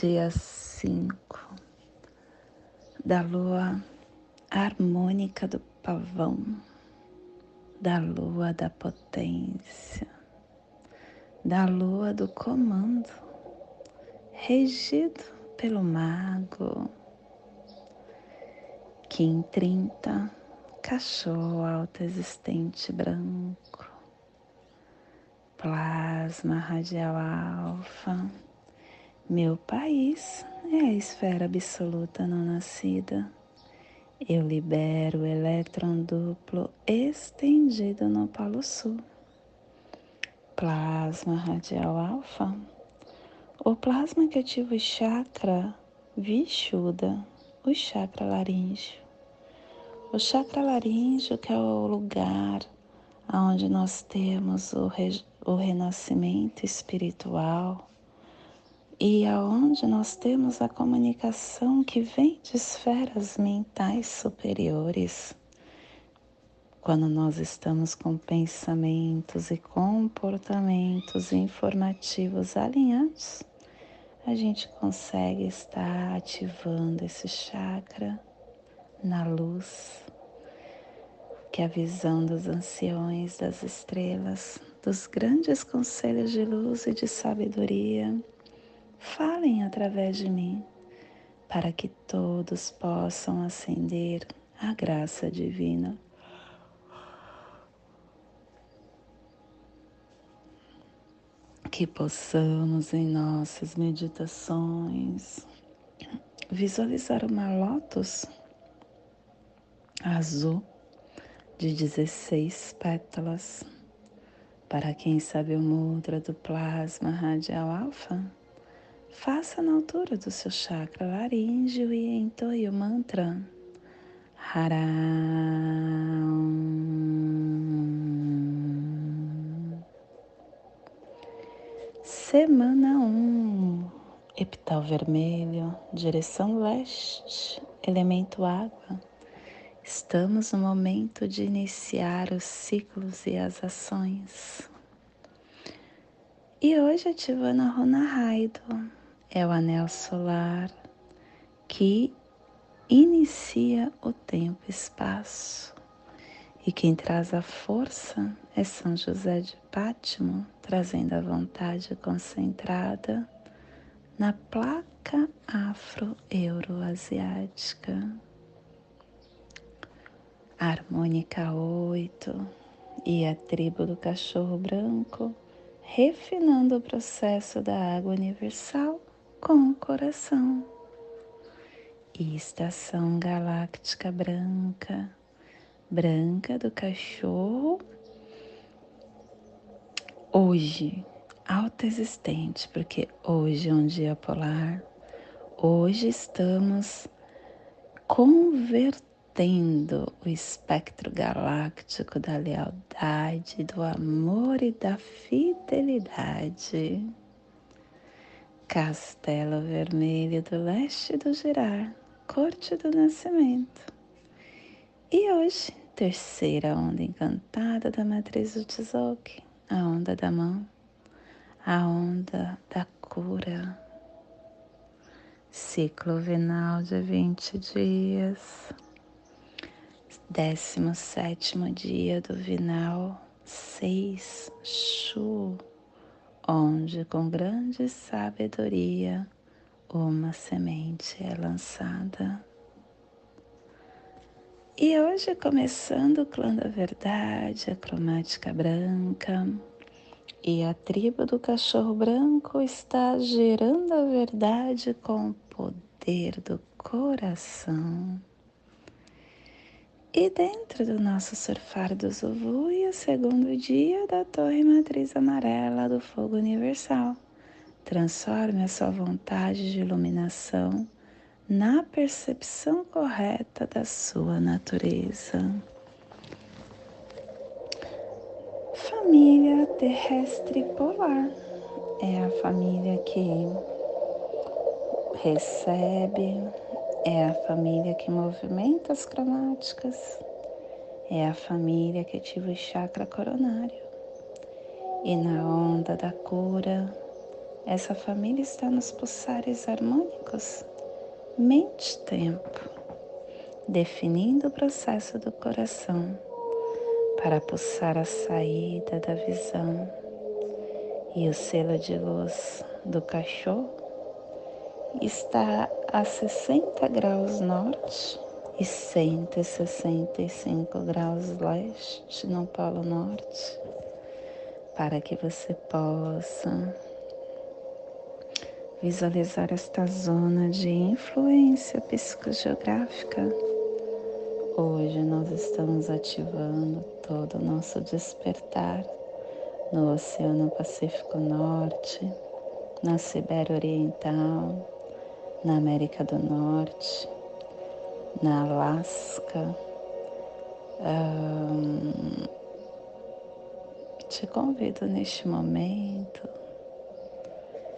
dia 5 da lua harmônica do pavão, da lua da potência, da lua do comando, regido pelo mago. Kim 30, cachorro alto existente branco, plasma radial alfa meu país é a esfera absoluta não nascida. Eu libero o elétron duplo estendido no Polo Sul. Plasma radial alfa. O plasma que ativa o chakra Vishuddha, o chakra laríngeo. O chakra laríngeo que é o lugar onde nós temos o, re, o renascimento espiritual, e aonde nós temos a comunicação que vem de esferas mentais superiores. Quando nós estamos com pensamentos e comportamentos informativos alinhados, a gente consegue estar ativando esse chakra na luz, que é a visão dos anciões, das estrelas, dos grandes conselhos de luz e de sabedoria falem através de mim, para que todos possam acender a graça divina. Que possamos em nossas meditações visualizar uma lótus azul de 16 pétalas. Para quem sabe o mudra do plasma radial alfa, Faça na altura do seu chakra laríngeo e entoie o mantra Haram. Semana 1, um, epital vermelho, direção leste, elemento água. Estamos no momento de iniciar os ciclos e as ações. E hoje ativando a Runa Raido é o anel solar que inicia o tempo e espaço. E quem traz a força é São José de Pátimo, trazendo a vontade concentrada na placa afro-euroasiática. Harmônica 8 e a tribo do cachorro branco, refinando o processo da água universal com o coração. E estação galáctica branca, branca do cachorro. Hoje, alta existente, porque hoje é um dia polar. Hoje estamos convertendo o espectro galáctico da lealdade, do amor e da fidelidade Castelo Vermelho do Leste do Girar, Corte do Nascimento. E hoje, terceira onda encantada da matriz do Tzolk'in, a onda da mão, a onda da cura. Ciclo vinal de 20 dias. Décimo sétimo dia do vinal 6, Shu onde com grande sabedoria uma semente é lançada. E hoje, começando o clã da verdade, a cromática branca, e a tribo do cachorro branco está gerando a verdade com o poder do coração. E dentro do nosso surfar do Zuvu e o segundo dia da Torre Matriz Amarela do Fogo Universal, Transforme a sua vontade de iluminação na percepção correta da sua natureza. Família terrestre polar é a família que recebe, é a família que movimenta as cromáticas, é a família que ativa o chakra coronário. E na onda da cura, essa família está nos pulsares harmônicos. Mente-tempo, definindo o processo do coração para pulsar a saída da visão. E o selo de luz do cachorro está a 60 graus norte e 165 graus leste no Polo Norte, para que você possa visualizar esta zona de influência psicogeográfica. Hoje nós estamos ativando todo o nosso despertar no Oceano Pacífico Norte, na Sibéria Oriental, na América do Norte, na Alasca. Te convido neste momento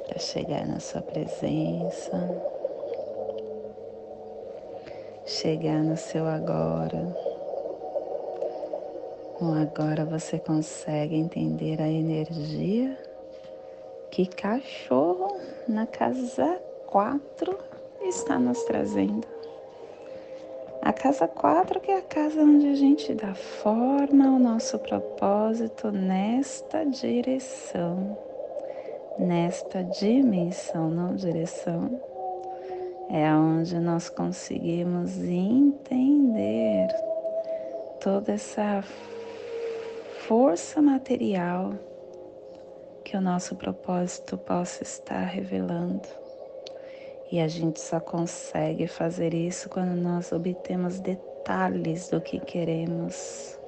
para chegar na sua presença, chegar no seu agora. No agora você consegue entender a energia que cachorro na casa 4 está nos trazendo. A casa 4 que é a casa onde a gente dá forma ao nosso propósito nesta direção nesta dimensão, não direção, é onde nós conseguimos entender toda essa força material que o nosso propósito possa estar revelando. E a gente só consegue fazer isso quando nós obtemos detalhes do que queremos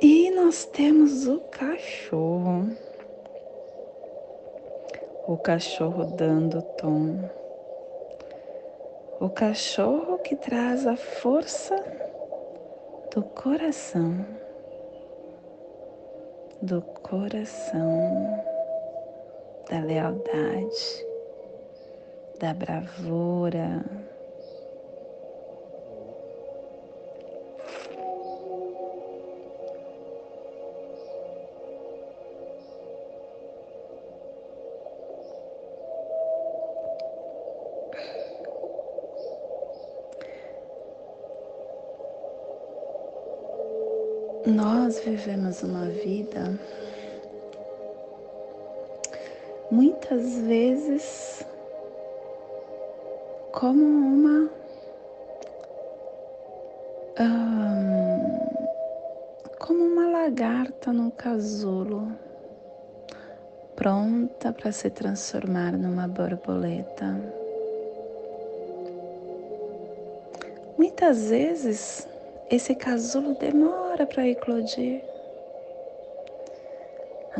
E nós temos o cachorro. O cachorro dando tom. O cachorro que traz a força do coração. Do coração, da lealdade, da bravura. Nós vivemos uma vida muitas vezes como uma como uma lagarta num casulo pronta para se transformar numa borboleta. Muitas vezes esse casulo demora para eclodir.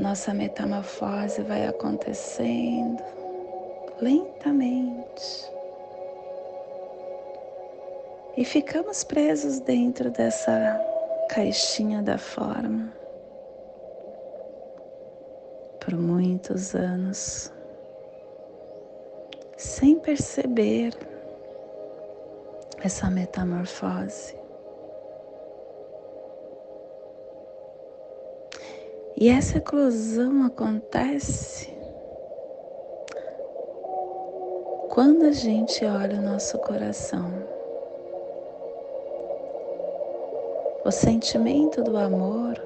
Nossa metamorfose vai acontecendo lentamente. E ficamos presos dentro dessa caixinha da forma por muitos anos, sem perceber essa metamorfose. E essa eclosão acontece quando a gente olha o nosso coração. O sentimento do amor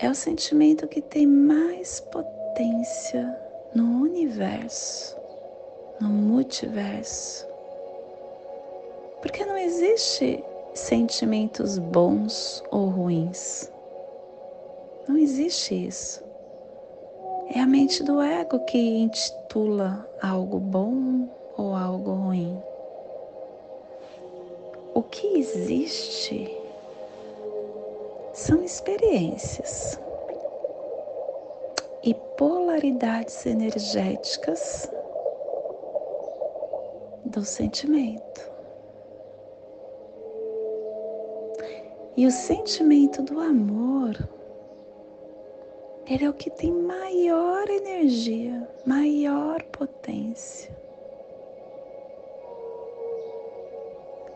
é o sentimento que tem mais potência no universo, no multiverso. Porque não existe sentimentos bons ou ruins. Não existe isso. É a mente do ego que intitula algo bom ou algo ruim. O que existe são experiências. e polaridades energéticas do sentimento. E o sentimento do amor, ele é o que tem maior energia, maior potência.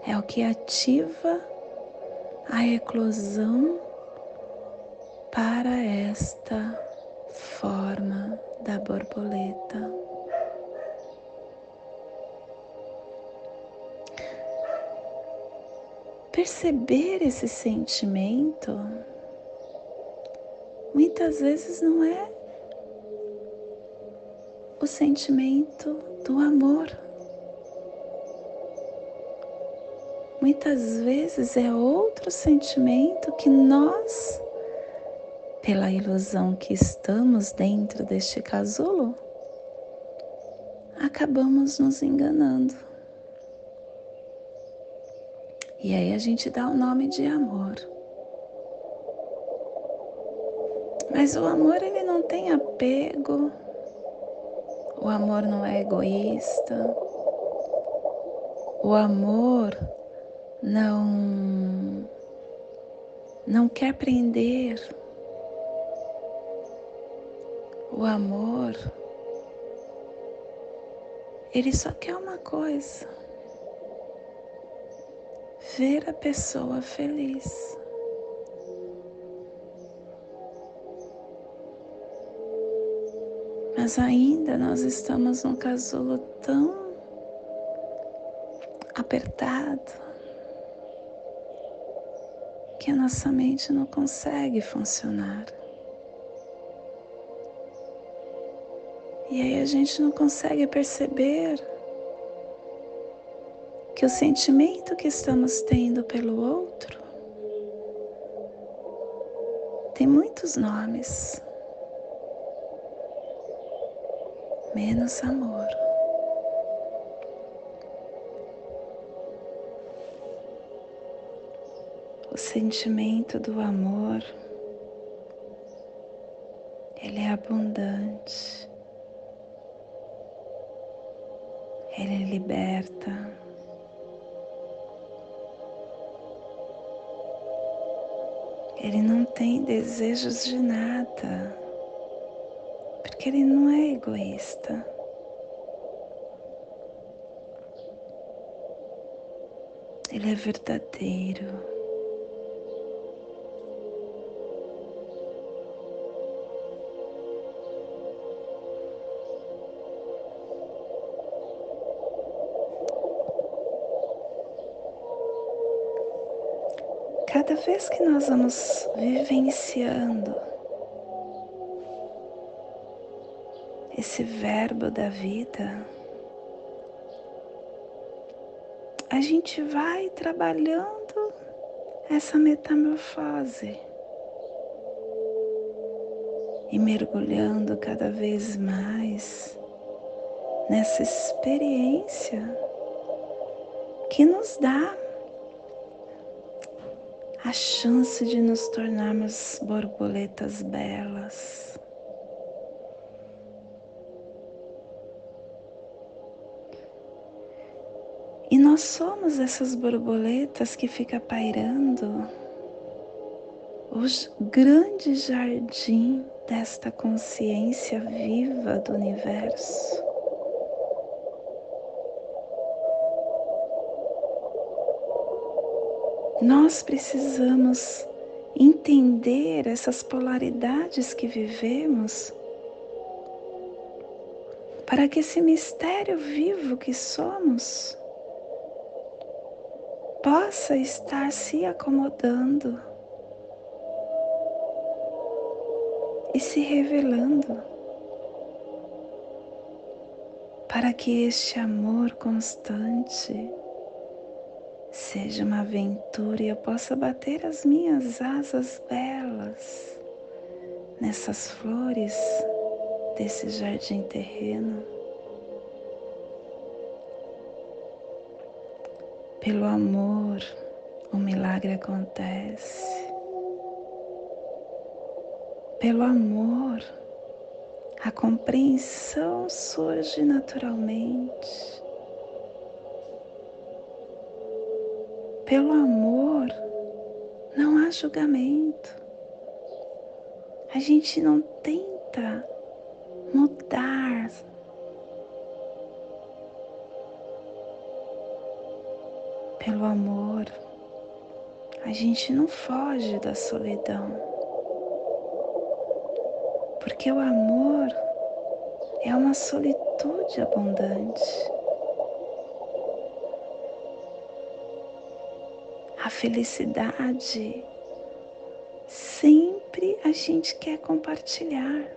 É o que ativa a eclosão para esta forma da borboleta. Perceber esse sentimento muitas vezes não é o sentimento do amor. Muitas vezes é outro sentimento que nós pela ilusão que estamos dentro deste casulo, acabamos nos enganando. E aí a gente dá o nome de amor. Mas o amor ele não tem apego. O amor não é egoísta. O amor não não quer prender o amor, ele só quer uma coisa: ver a pessoa feliz. Mas ainda nós estamos num casulo tão apertado que a nossa mente não consegue funcionar. E aí a gente não consegue perceber que o sentimento que estamos tendo pelo outro tem muitos nomes, menos amor. O sentimento do amor, ele é abundante. Ele liberta. Ele não tem desejos de nada, porque ele não é egoísta. Ele é verdadeiro. cada vez que nós vamos vivenciando esse verbo da vida, a gente vai trabalhando essa metamorfose e mergulhando cada vez mais nessa experiência que nos dá a chance de nos tornarmos borboletas belas. E nós somos essas borboletas que fica pairando o grande jardim desta consciência viva do universo. Nós precisamos entender essas polaridades que vivemos para que esse mistério vivo que somos possa estar se acomodando e se revelando para que este amor constante seja uma aventura e eu possa bater as minhas asas belas nessas flores desse jardim terreno. Pelo amor, o milagre acontece. Pelo amor, a compreensão surge naturalmente. Pelo amor, não há julgamento. A gente não tenta mudar. Pelo amor, a gente não foge da solidão. Porque o amor é uma solitude abundante. A felicidade sempre a gente quer compartilhar.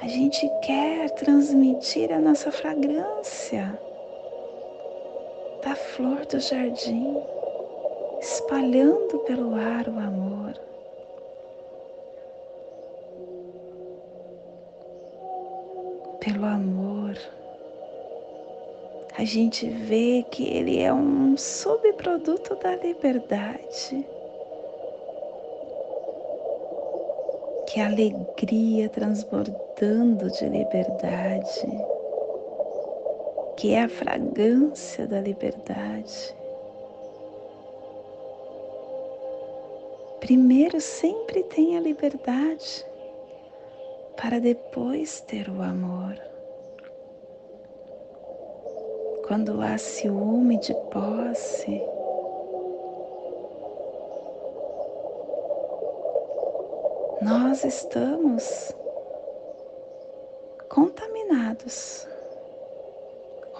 A gente quer transmitir a nossa fragrância flor do jardim, espalhando pelo ar o amor. Pelo amor, a gente vê que ele é um subproduto da liberdade. Que alegria transbordando de liberdade que é a fragrância da liberdade. Primeiro sempre tem a liberdade, para depois ter o amor. Quando há ciúme de posse, nós estamos contaminados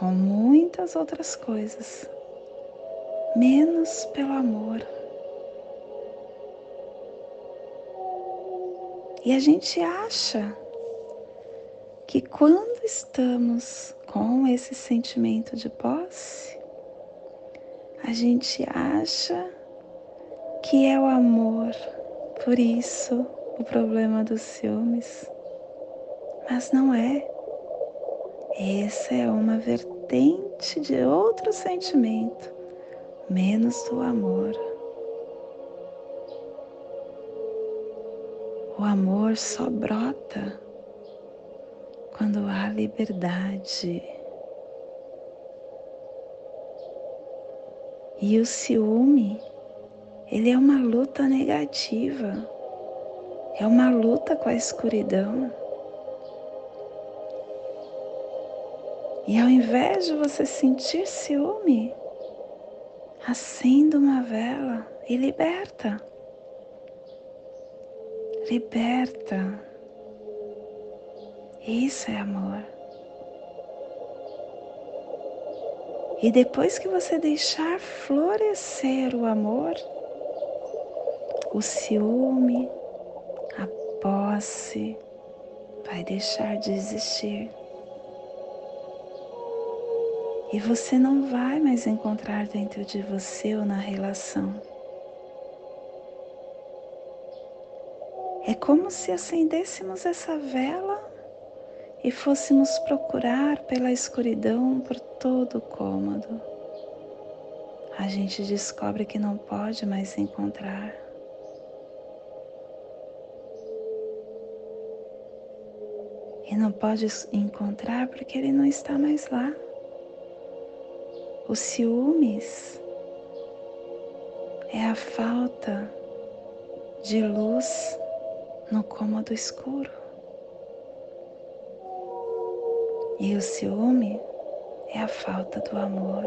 com muitas outras coisas, menos pelo amor. E a gente acha que quando estamos com esse sentimento de posse, a gente acha que é o amor, por isso o problema dos ciúmes. Mas não é. Essa é uma vertente de outro sentimento, menos do amor. O amor só brota quando há liberdade. E o ciúme, ele é uma luta negativa, é uma luta com a escuridão. E ao invés de você sentir ciúme, acenda uma vela e liberta. Liberta. Isso é amor. E depois que você deixar florescer o amor, o ciúme, a posse vai deixar de existir e você não vai mais encontrar dentro de você ou na relação. É como se acendêssemos essa vela e fôssemos procurar pela escuridão por todo o cômodo. A gente descobre que não pode mais encontrar. E não pode encontrar porque ele não está mais lá. Os ciúmes é a falta de luz no cômodo escuro. E o ciúme é a falta do amor.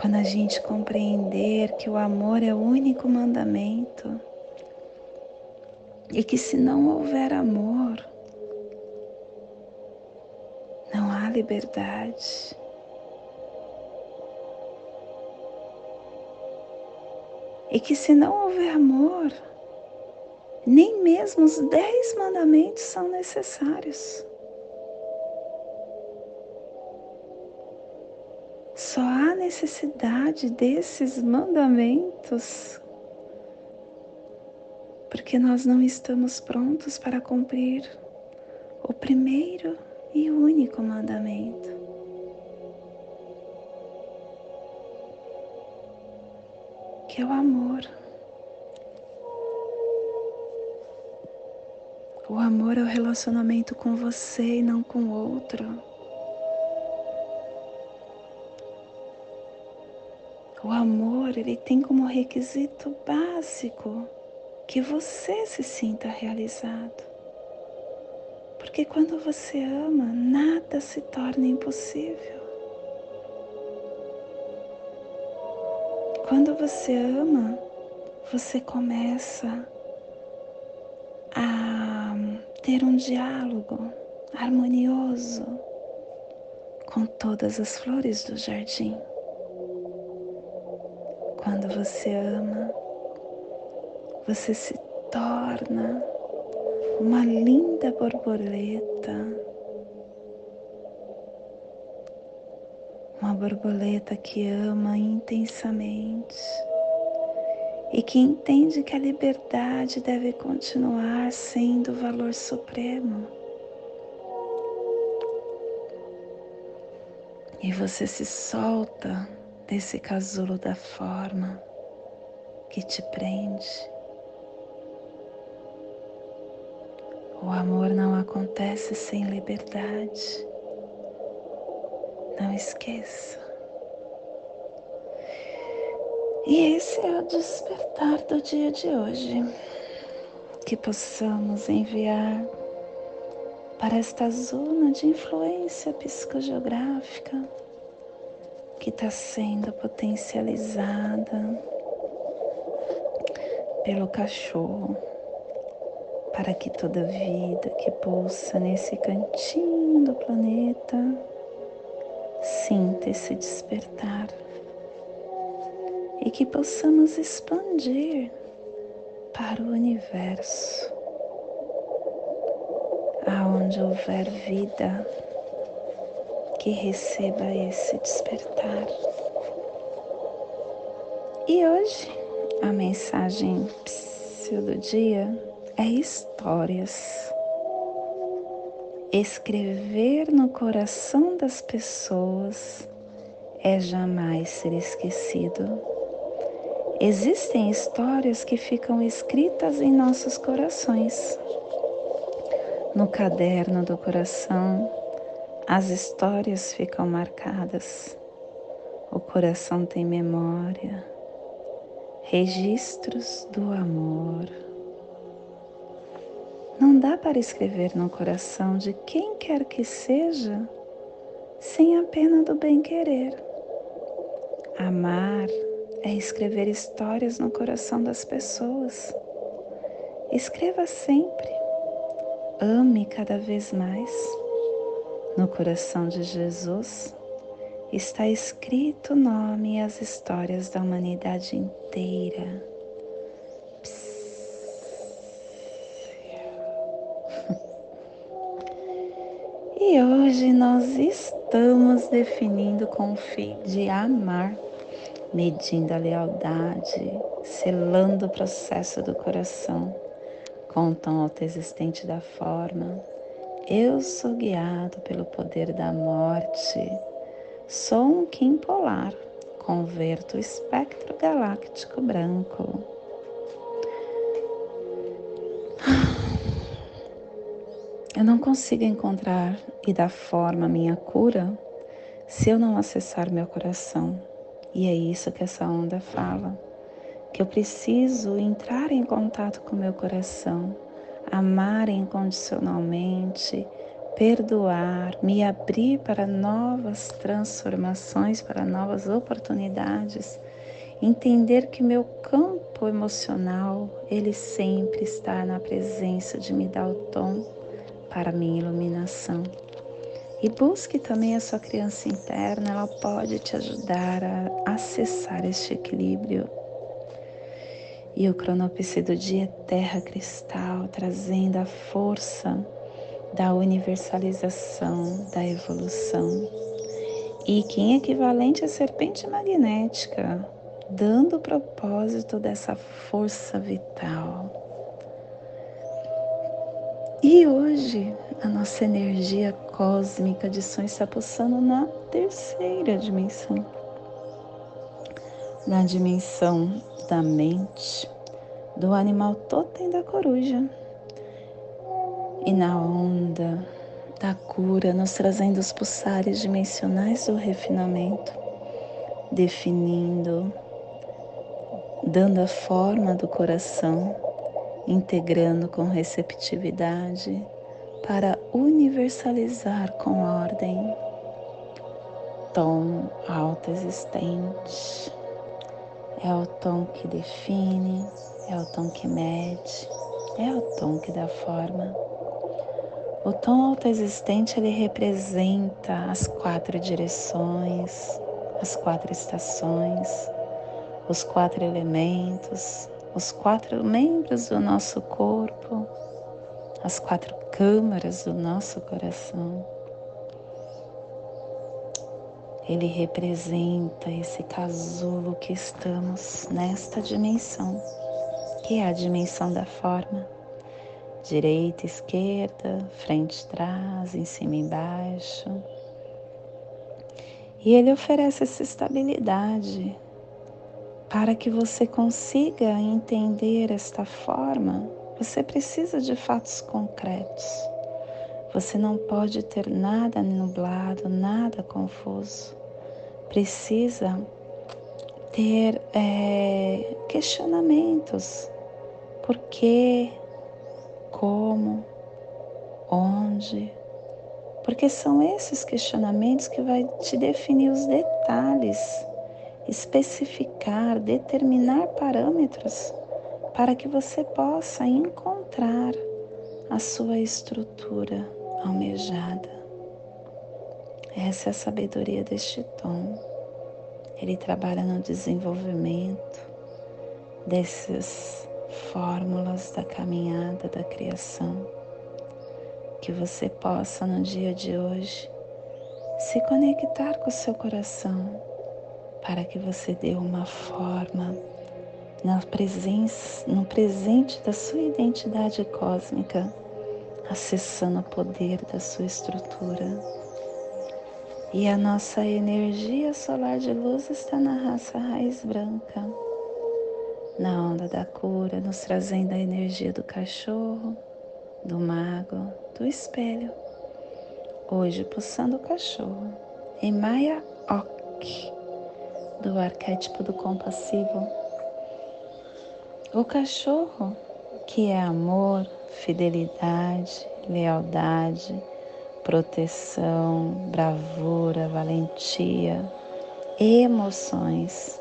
Quando a gente compreender que o amor é o único mandamento e que se não houver amor, liberdade. E que se não houver amor, nem mesmo os dez mandamentos são necessários. Só há necessidade desses mandamentos porque nós não estamos prontos para cumprir o primeiro e único mandamento. Que Porque o amor, o amor é o relacionamento com você e não com o outro. O amor, ele tem como requisito básico que você se sinta realizado. Porque quando você ama, nada se torna impossível. Quando você ama, você começa a ter um diálogo harmonioso com todas as flores do jardim. Quando você ama, você se torna uma linda borboleta, uma borboleta que ama intensamente e que entende que a liberdade deve continuar sendo o valor supremo. E você se solta desse casulo da forma que te prende. O amor não acontece sem liberdade. Não esqueça. E esse é o despertar do dia de hoje. Que possamos enviar para esta zona de influência psicogeográfica que está sendo potencializada pelo cachorro para que toda vida que pulsa nesse cantinho do planeta sinta esse despertar e que possamos expandir para o universo, aonde houver vida que receba esse despertar. E hoje a mensagem do dia é histórias. Escrever no coração das pessoas é jamais ser esquecido. Existem histórias que ficam escritas em nossos corações. No caderno do coração, as histórias ficam marcadas. O coração tem memória, registros do amor. Não dá para escrever no coração de quem quer que seja sem a pena do bem-querer. Amar é escrever histórias no coração das pessoas. Escreva sempre. Ame cada vez mais. No coração de Jesus está escrito o nome e as histórias da humanidade inteira. E hoje nós estamos definindo com o fim de amar, medindo a lealdade, selando o processo do coração com o tom autoexistente da forma. Eu sou guiado pelo poder da morte. Sou um Kim polar, converto o espectro galáctico branco. Eu não consigo encontrar e dar forma à minha cura se eu não acessar meu coração. E é isso que essa onda fala, que eu preciso entrar em contato com meu coração, amar incondicionalmente, perdoar, me abrir para novas transformações, para novas oportunidades, entender que meu campo emocional, ele sempre está na presença de me dar o tom para minha iluminação. E busque também a sua criança interna, ela pode te ajudar a acessar este equilíbrio. E o cronopse do dia é terra cristal, trazendo a força da universalização, da evolução. E Kim equivalente à serpente magnética, dando o propósito dessa força vital e hoje a nossa energia cósmica de som está pulsando na terceira dimensão, na dimensão da mente do animal totem da coruja. E na onda da cura, nos trazendo os pulsares dimensionais do refinamento, definindo, dando a forma do coração, integrando com receptividade para universalizar com ordem. Tom alto existente é o tom que define, é o tom que mede, é o tom que dá forma. O tom autoexistente ele representa as quatro direções, as quatro estações, os quatro elementos, os quatro membros do nosso corpo, as quatro câmaras do nosso coração. Ele representa esse casulo que estamos nesta dimensão, que é a dimensão da forma direita, esquerda, frente, trás, em cima, embaixo. E ele oferece essa estabilidade para que você consiga entender esta forma. Você precisa de fatos concretos. Você não pode ter nada nublado, nada confuso. Precisa ter é, questionamentos. Por quê? como, onde, porque são esses questionamentos que vai te definir os detalhes, especificar, determinar parâmetros para que você possa encontrar a sua estrutura almejada. Essa é a sabedoria deste tom. Ele trabalha no desenvolvimento desses fórmulas da caminhada da criação, que você possa no dia de hoje se conectar com o seu coração para que você dê uma forma na presença, no presente da sua identidade cósmica, acessando o poder da sua estrutura. E a nossa energia solar de luz está na raça raiz branca na onda da cura, nos trazendo a energia do cachorro, do mago, do espelho. Hoje, pulsando o cachorro, em Maya Ok, do arquétipo do compassivo. O cachorro, que é amor, fidelidade, lealdade, proteção, bravura, valentia, emoções.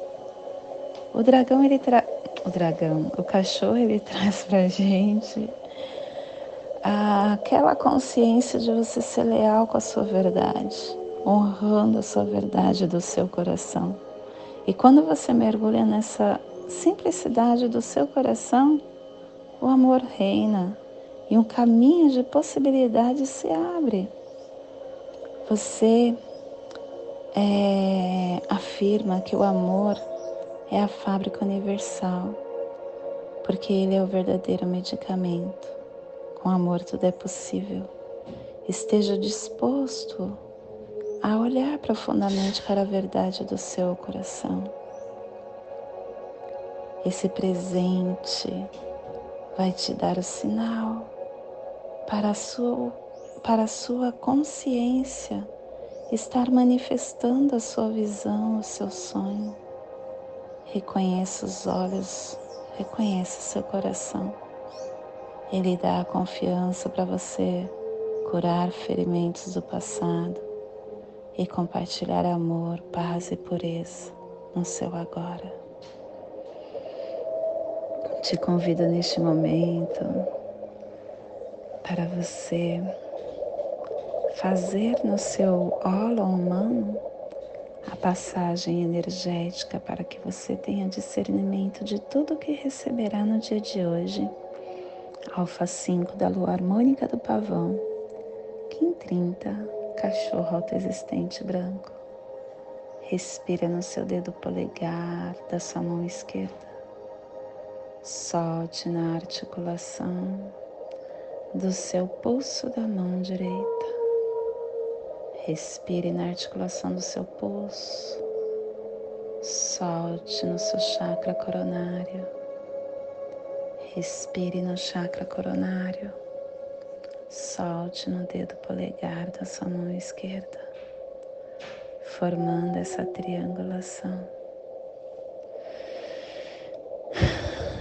O dragão ele traz o dragão, o cachorro, ele traz pra gente aquela consciência de você ser leal com a sua verdade, honrando a sua verdade do seu coração. E quando você mergulha nessa simplicidade do seu coração, o amor reina e um caminho de possibilidades se abre. Você é, afirma que o amor é a fábrica universal, porque Ele é o verdadeiro medicamento. Com amor tudo é possível. Esteja disposto a olhar profundamente para a verdade do seu coração. Esse presente vai te dar o sinal para a sua, para a sua consciência estar manifestando a sua visão, o seu sonho. Reconheça os olhos, reconheça seu coração. Ele dá a confiança para você curar ferimentos do passado e compartilhar amor, paz e pureza no seu agora. Te convido neste momento para você fazer no seu holo humano a passagem energética para que você tenha discernimento de tudo que receberá no dia de hoje. Alfa 5 da lua harmônica do pavão. Kim 30, cachorro autoexistente branco. Respira no seu dedo polegar da sua mão esquerda. Solte na articulação do seu pulso da mão direita. Respire na articulação do seu pulso. Solte no seu chakra coronário. Respire no chakra coronário. Solte no dedo polegar da sua mão esquerda, formando essa triangulação.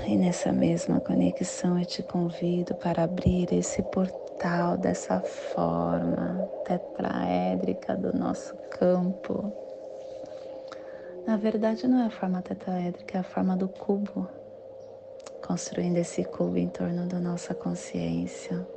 E nessa mesma conexão eu te convido para abrir esse portal dessa forma tetraédrica do nosso campo. Na verdade, não é a forma tetraédrica, é a forma do cubo, construindo esse cubo em torno da nossa consciência.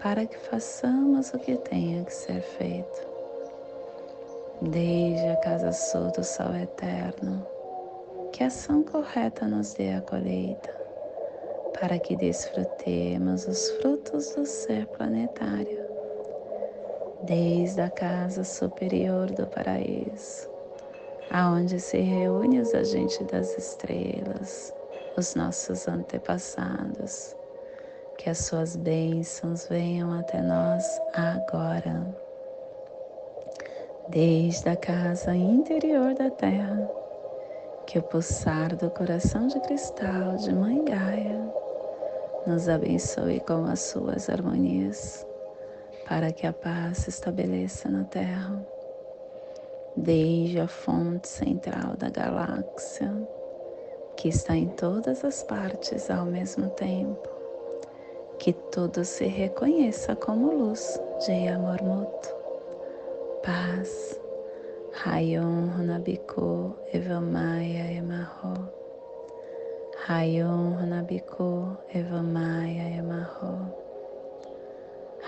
para que façamos o que tenha que ser feito. Desde a casa sul do sol eterno, que ação correta nos dê a colheita, para que desfrutemos os frutos do ser planetário, desde a casa superior do paraíso, aonde se reúnem os agentes das estrelas, os nossos antepassados, que as suas bênçãos venham até nós agora. Desde a casa interior da Terra, que o pulsar do coração de cristal de Mãe Gaia nos abençoe com as suas harmonias, para que a paz se estabeleça na Terra, desde a fonte central da galáxia, que está em todas as partes ao mesmo tempo, que tudo se reconheça como luz de amor mútuo, paz, Rayon Runabiko Evamaya Emarro. Rayon Runabiko Evamaya Emarro.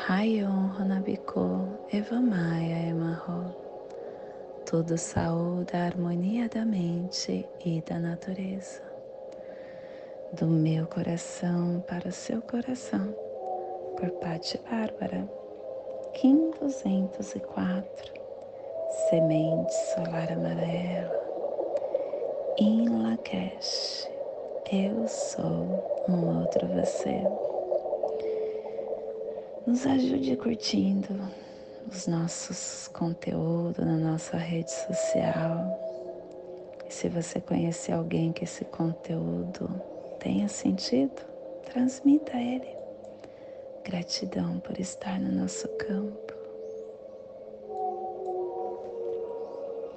Rayon Runabiko Evamaya Emarro. Tudo saúde a harmonia da mente e da natureza. Do meu coração para o seu coração, por Patti Bárbara, Kim 204 semente solar amarela. Em Lakesh, eu sou um outro você. Nos ajude curtindo os nossos conteúdos na nossa rede social. E se você conhecer alguém que esse conteúdo tenha sentido, transmita ele. Gratidão por estar no nosso campo.